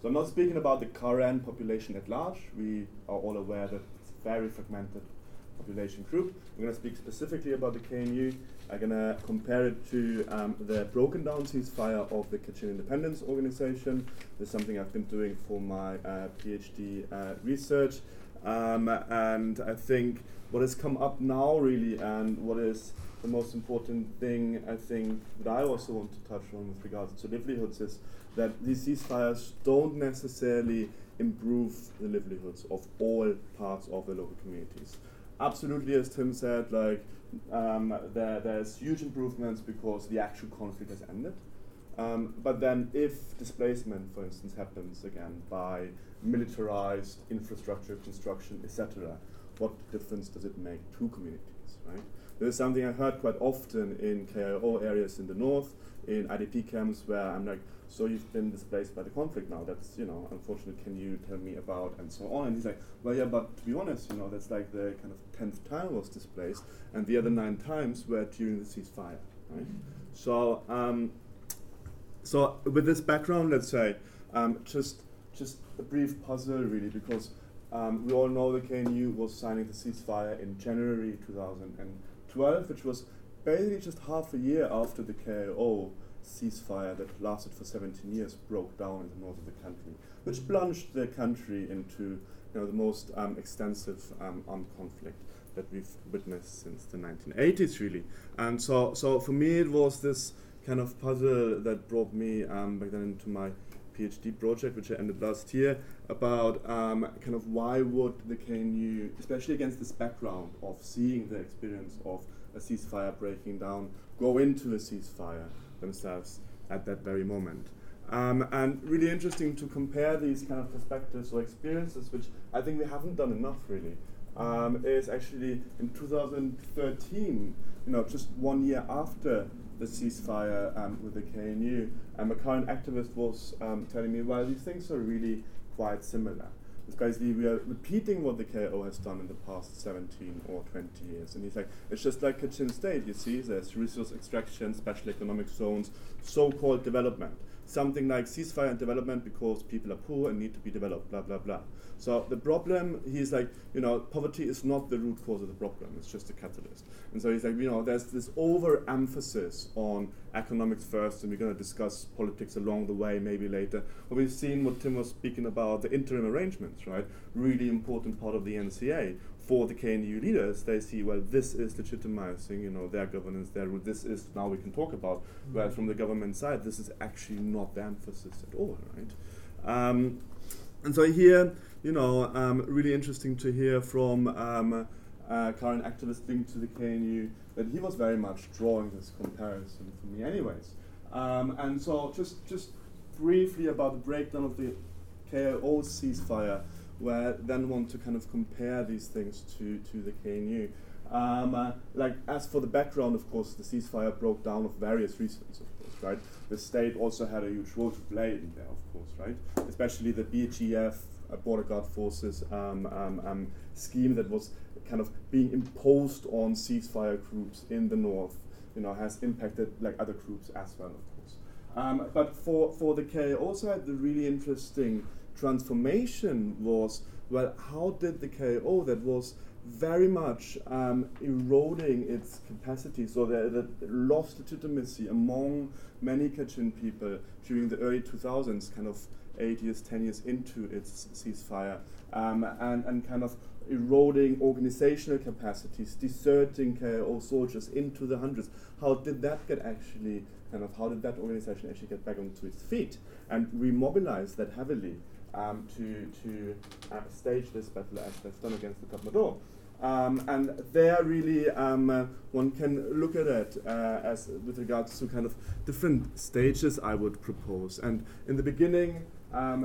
So I'm not speaking about the Karen population at large. We are all aware that it's a very fragmented population group. I'm going to speak specifically about the KNU. I'm going to compare it to um, the broken down ceasefire of the Kachin Independence Organization. This is something I've been doing for my uh, PhD uh, research. Um, and I think what has come up now, really, and what is the most important thing I think that I also want to touch on with regards to livelihoods is that these ceasefires don't necessarily improve the livelihoods of all parts of the local communities. Absolutely, as Tim said, like um, there, there's huge improvements because the actual conflict has ended. Um, but then, if displacement, for instance, happens again by militarized infrastructure construction, etc., what difference does it make to communities, right? This is something I heard quite often in KIO areas in the north, in IDP camps, where I'm like, so you've been displaced by the conflict now. That's, you know, unfortunate. Can you tell me about and so on? And he's like, well, yeah, but to be honest, you know, that's like the kind of tenth time I was displaced, and the other nine times were during the ceasefire, right? So, um, so with this background, let's say, um, just just a brief puzzle, really, because um, we all know the KNU was signing the ceasefire in January 2012, which was basically just half a year after the KIO ceasefire that lasted for 17 years broke down in the north of the country, which plunged the country into you know, the most um, extensive um, armed conflict that we've witnessed since the 1980s, really. And so, so for me, it was this kind of puzzle that brought me um, back then into my PhD project, which I ended last year, about um, kind of why would the KNU, especially against this background of seeing the experience of a ceasefire breaking down, go into a ceasefire themselves at that very moment. Um, and really interesting to compare these kind of perspectives or experiences, which I think we haven't done enough really. Um, is actually in 2013, you know, just one year after the ceasefire um, with the KNU, and a Karen activist was um, telling me, well, these things are really quite similar. It's basically we are repeating what the KIO has done in the past 17 or 20 years. And he's like, it's just like Kachin State, you see, there's resource extraction, special economic zones, so-called development. Something like ceasefire and development because people are poor and need to be developed, blah, blah, blah. So the problem, he's like, you know, poverty is not the root cause of the problem, it's just a catalyst. And so he's like, you know, there's this overemphasis on economics first, and we're going to discuss politics along the way, maybe later. But we've seen what Tim was speaking about, the interim arrangements, right? Really important part of the NCA. For the KNU leaders, they see, well, this is legitimizing, you know, their governance, their rule. This is now we can talk about. Mm-hmm. Whereas from the government side, this is actually not the emphasis at all, right? Um, and so here, you know, um, really interesting to hear from um, uh, Karen activist linked to the KNU that he was very much drawing this comparison for me, anyways. Um, and so, just just briefly about the breakdown of the KIO ceasefire, where then want to kind of compare these things to to the KNU. Um, uh, like as for the background, of course, the ceasefire broke down of various reasons, of course, right? The state also had a huge role to play in there, of course, right? Especially the BGF, uh, border guard forces um, um, um, scheme that was kind of being imposed on ceasefire groups in the north, you know, has impacted like other groups as well, of course. Um, but for, for the KIO side, the really interesting transformation was well, how did the KIO that was very much um, eroding its capacity, so that, that lost legitimacy among many Kachin people during the early 2000s, kind of eight years, ten years into its ceasefire, um, and, and kind of eroding organizational capacities, deserting KIO soldiers into the hundreds. How did that get actually, kind of, how did that organization actually get back onto its feet and remobilize that heavily um, to, to uh, stage this battle as they've done against the Tatmadaw? Um, and there really um, uh, one can look at it uh, as with regards to kind of different stages I would propose. And in the beginning, um,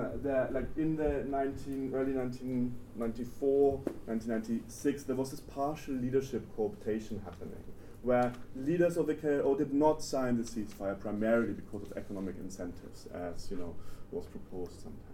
like in the 19, early 1994, 1996, there was this partial leadership cooptation happening, where leaders of the KIO did not sign the ceasefire primarily because of economic incentives, as you know was proposed sometimes.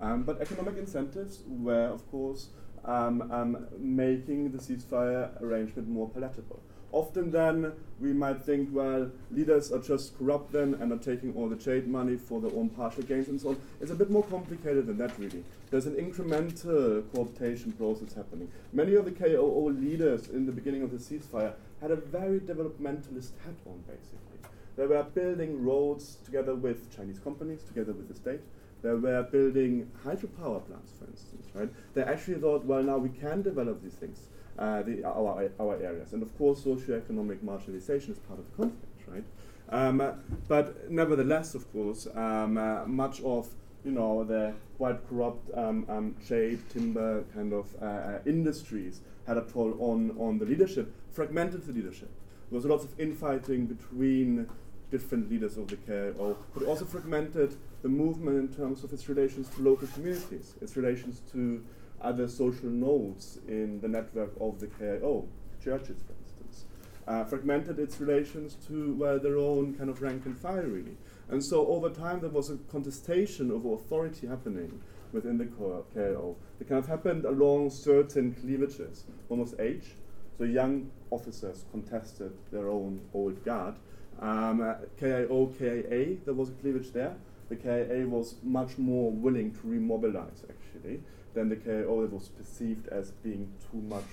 Um, but economic incentives were, of course, um, um, making the ceasefire arrangement more palatable. often then we might think, well, leaders are just corrupt then and are taking all the trade money for their own partial gains and so on. It's a bit more complicated than that, really. There's an incremental cooptation process happening. Many of the KIO leaders in the beginning of the ceasefire had a very developmentalist hat on, basically. They were building roads together with Chinese companies, together with the state. They were building hydropower plants, for instance, right? They actually thought, well, now we can develop these things, uh, the, our, our areas. And of course, socioeconomic marginalization is part of the conflict, right? Um, but nevertheless, of course, um, uh, much of you know the quite corrupt um, um trade, timber kind of uh, uh, industries had a toll on, on the leadership, fragmented the leadership. There was lots of infighting between different leaders of the KIO, but also fragmented the movement in terms of its relations to local communities, its relations to other social nodes in the network of the KIO, churches, for instance. Uh, fragmented its relations to their own kind of rank and file, really. And so over time, there was a contestation of authority happening within the KIO. It kind of happened along certain cleavages, almost age. So young officers contested their own old guard, um, uh, KIO, KIA, there was a cleavage there. The KIA was much more willing to remobilize, actually, than the KIO that was perceived as being too much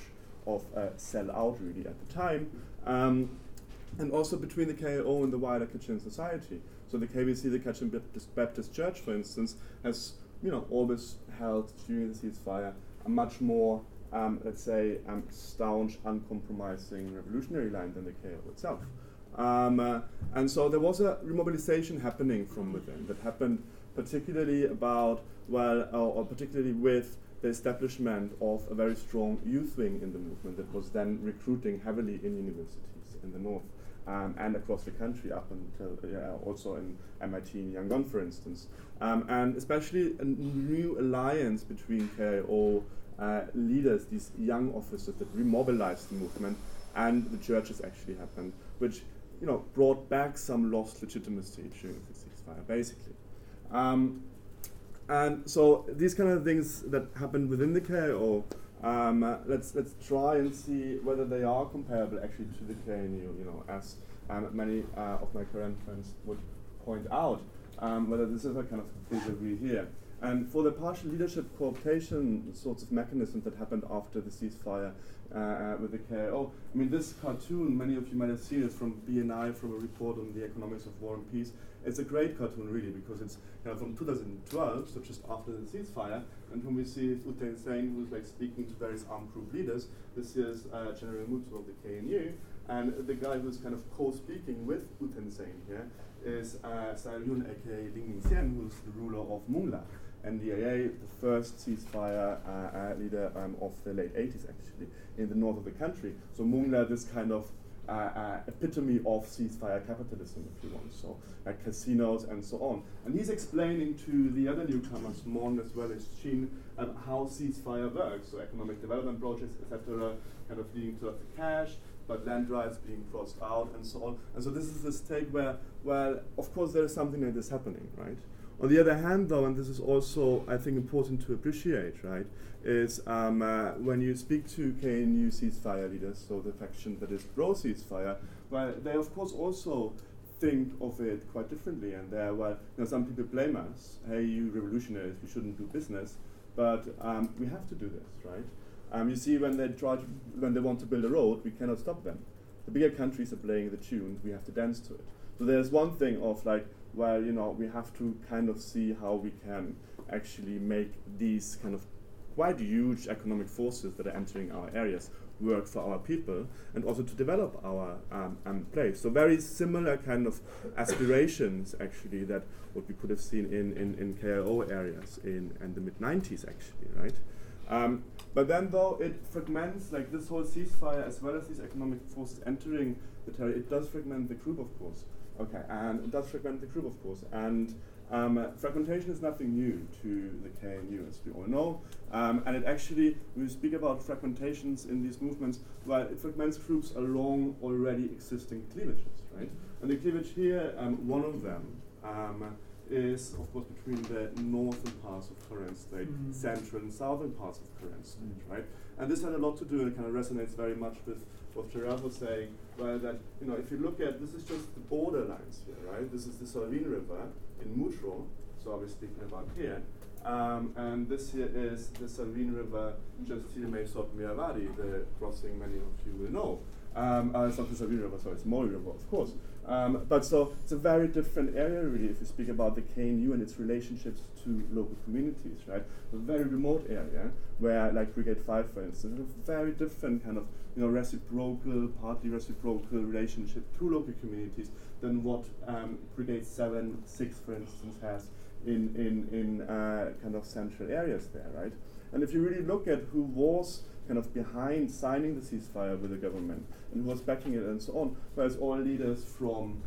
of a sell-out, really, at the time. Um, and also between the KIO and the wider Kachin society. So the KBC, the Kachin Baptist, Church, for instance, has you know always held during the ceasefire a much more, um, let's say, um, staunch, uncompromising revolutionary line than the KIO itself. Um, uh, and so there was a remobilization happening from within that happened particularly about, well, uh, or particularly with the establishment of a very strong youth wing in the movement that was then recruiting heavily in universities in the north. Um, and across the country up until uh, also in MIT in Yangon, for instance. Um, and especially a new alliance between KIO uh, leaders, these young officers that remobilized the movement, and the churches actually happened, which you know, brought back some lost legitimacy during the ceasefire, basically. Um, and so these kind of things that happen within the KIO, um, uh, let's let's try and see whether they are comparable actually to the KNU. You know, as um, many uh, of my Karen friends would point out, um, whether this is a kind of vis here. And for the partial leadership cooptation sorts of mechanisms that happened after the ceasefire uh, uh with the KIO, I mean, this cartoon, many of you might have seen it from BNI, from a report on the economics of war and peace. It's a great cartoon, really, because it's you know, from 2012, so just after the ceasefire, and when we see U Thein Sein, who's like speaking to various armed group leaders, this is uh, General Mutu of the KNU, and the guy who's kind of co-speaking with U Thein here is uh, Sai Leun, aka Ling who's the ruler of Mongla. NDAA, the first ceasefire uh, uh, leader um, of the late 80s, actually, in the north of the country. So Mongla, this kind of uh, uh, epitome of ceasefire capitalism, if you want, so uh, casinos and so on. And he's explaining to the other newcomers, Mon as well as Chin, um, how ceasefire works. So economic development projects, etc., kind of leading to of cash, but land rights being crossed out and so on. And so this is this take where, well, of course there is something like this happening, right? On the other hand, though, and this is also, I think, important to appreciate, right, is um, uh, when you speak to KNU ceasefire leaders, so the faction that is pro ceasefire, well, they of course also think of it quite differently. And there, well, you know, some people blame us, hey, you revolutionaries, we shouldn't do business, but um, we have to do this, right? Um, you see, when they try to, when they want to build a road, we cannot stop them. The bigger countries are playing the tune, we have to dance to it. So there's one thing of like, well, you know, we have to kind of see how we can actually make these kind of quite huge economic forces that are entering our areas work for our people and also to develop our um, um, place. So very similar kind of aspirations actually that what we could have seen in, in, in KIO areas in, in the mid 90s actually, right? Um, but then though it fragments like this whole ceasefire as well as these economic forces entering the territory, it does fragment the group of course. Okay, and it does fragment the group, of course. And um, fragmentation is nothing new to the KNU, as we all know. Um, and it actually, we speak about fragmentations in these movements, well, it fragments groups along already existing cleavages, right? And the cleavage here, um, one of them, um, is, of course, between the northern parts of Karen State, mm central and southern parts of Karen State, mm right? And this had a lot to do, and it kind of resonates very much with what Gerard was saying, where that, you know, if you look at, this is just the borderlines here, right? This is the Salween River in Mutro, so we're speaking about here. Um, and this here is the Salween River, just here, Mae Sot Myawaddy, the crossing many of you will know. Um, uh, it's not the Salween River, sorry, it's Moei River, of course. Um, but so it's a very different area, really, if you speak about the KNU and its relationships to local communities, right? A very remote area where, like Brigade 5, for instance, a very different kind of, you know, reciprocal, partly reciprocal relationship to local communities than what um, Brigade 7, 6, for instance, has in, in, in uh, kind of central areas there, right? And if you really look at who was kind of behind signing the ceasefire with the government and who was backing it and so on, whereas all leaders from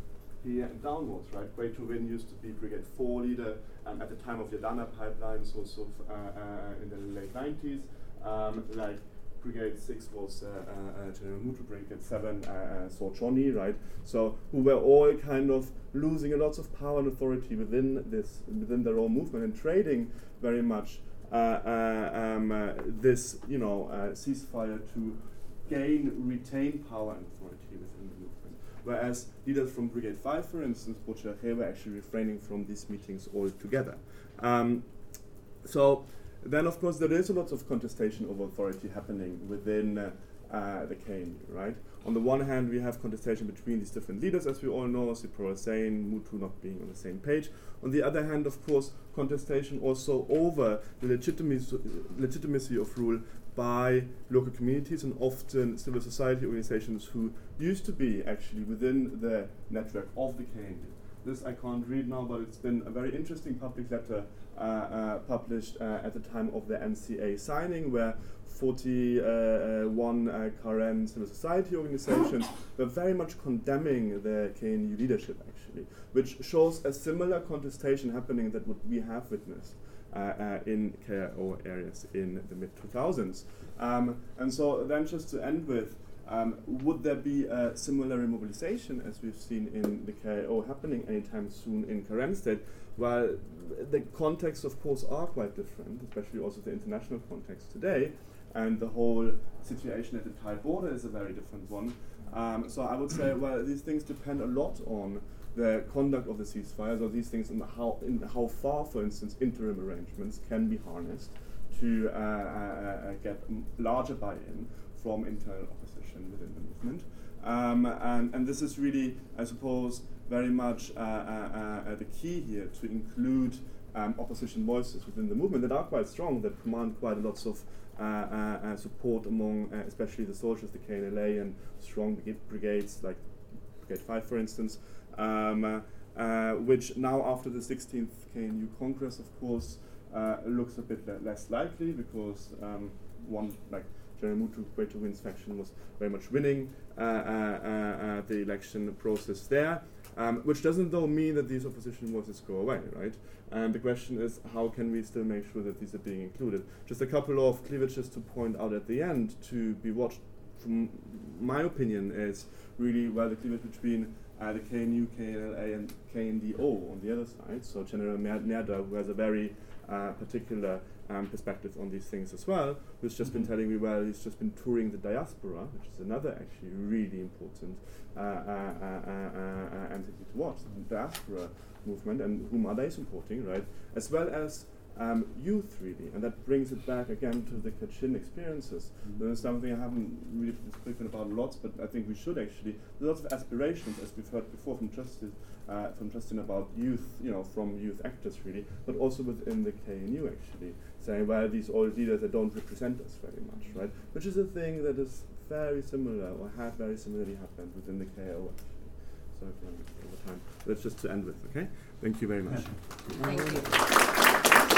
here and downwards, right? Gray Win used to be Brigade 4 leader um, at the time of the Dana pipeline, so, so uh, uh, in the late 90s. Um, like Brigade 6 was uh, uh, uh General Mutro, Brigade 7 uh, uh, saw Johnny, right? So who were all kind of losing a lot of power and authority within this, within their own movement and trading very much uh, uh, um, uh, this, you know, ceasefire to gain, retain power and authority within the movement. Whereas leaders from Brigade 5, for instance, they were actually refraining from these meetings altogether. Um, so then, of course, there is a lot of contestation of authority happening within uh, uh, the KNU, right? On the one hand, we have contestation between these different leaders, as we all know, Zipporah Sein, Mutru not being on the same page. On the other hand, of course, contestation also over the legitimacy, legitimacy of rule by local communities and often civil society organizations who used to be actually within the network of the KNU. This I can't read now, but it's been a very interesting public letter uh, uh, published uh, at the time of the NCA signing, where 41 uh, Karen civil society organizations were very much condemning the KNU leadership, actually, which shows a similar contestation happening that what we have witnessed. Uh, uh, in KIO areas in the mid 2000s. Um, and so, then just to end with, um, would there be a similar remobilization as we've seen in the KIO happening anytime soon in Karen state? Well, the contexts, of course, are quite different, especially also the international context today and the whole situation at the Thai border is a very different one. Um, so I would say, well, these things depend a lot on the conduct of the ceasefires, or these things, and how in how far, for instance, interim arrangements can be harnessed to uh, uh, uh get larger buy-in from internal opposition within the movement. Um, and, and this is really, I suppose, very much uh, uh, uh, the key here to include um, opposition voices within the movement that are quite strong, that command quite a lots of uh, uh, uh, support among especially the soldiers, the KNLA, and strong brigades like Brigade 5, for instance, um, which now after the 16th KNU Congress, of course, looks a bit le less likely because um, one like General Mutru Gray Win's faction was very much winning uh, uh, uh, the election process there. Um, which doesn't though mean that these opposition voices go away, right? And the question is, how can we still make sure that these are being included? Just a couple of cleavages to point out at the end to be watched. From my opinion, is really well the cleavage between uh, the KNU, KNLA, and KNDO on the other side. So General Nerdah, who has a very uh, particular um, perspective on these things as well, who's just mm-hmm. been telling me, well, he's just been touring the diaspora, which is another actually really important uh, uh, uh, uh entity to watch, the diaspora movement, and whom are they supporting, right? As well as um, youth, really, and that brings it back again to the Kachin experiences. Mm-hmm. There's something I haven't really spoken about lots, but I think we should actually. There's lots of aspirations, as we've heard before from Justin, uh, from Justin about youth, you know, from youth actors, really, but also within the KNU, actually, saying, well, these old leaders that don't represent us very much, right? Which is a thing that is very similar, or had very similarly happened within the KIO, actually. Sorry for over time. That's just to end with, okay? Thank you very much. Thank you.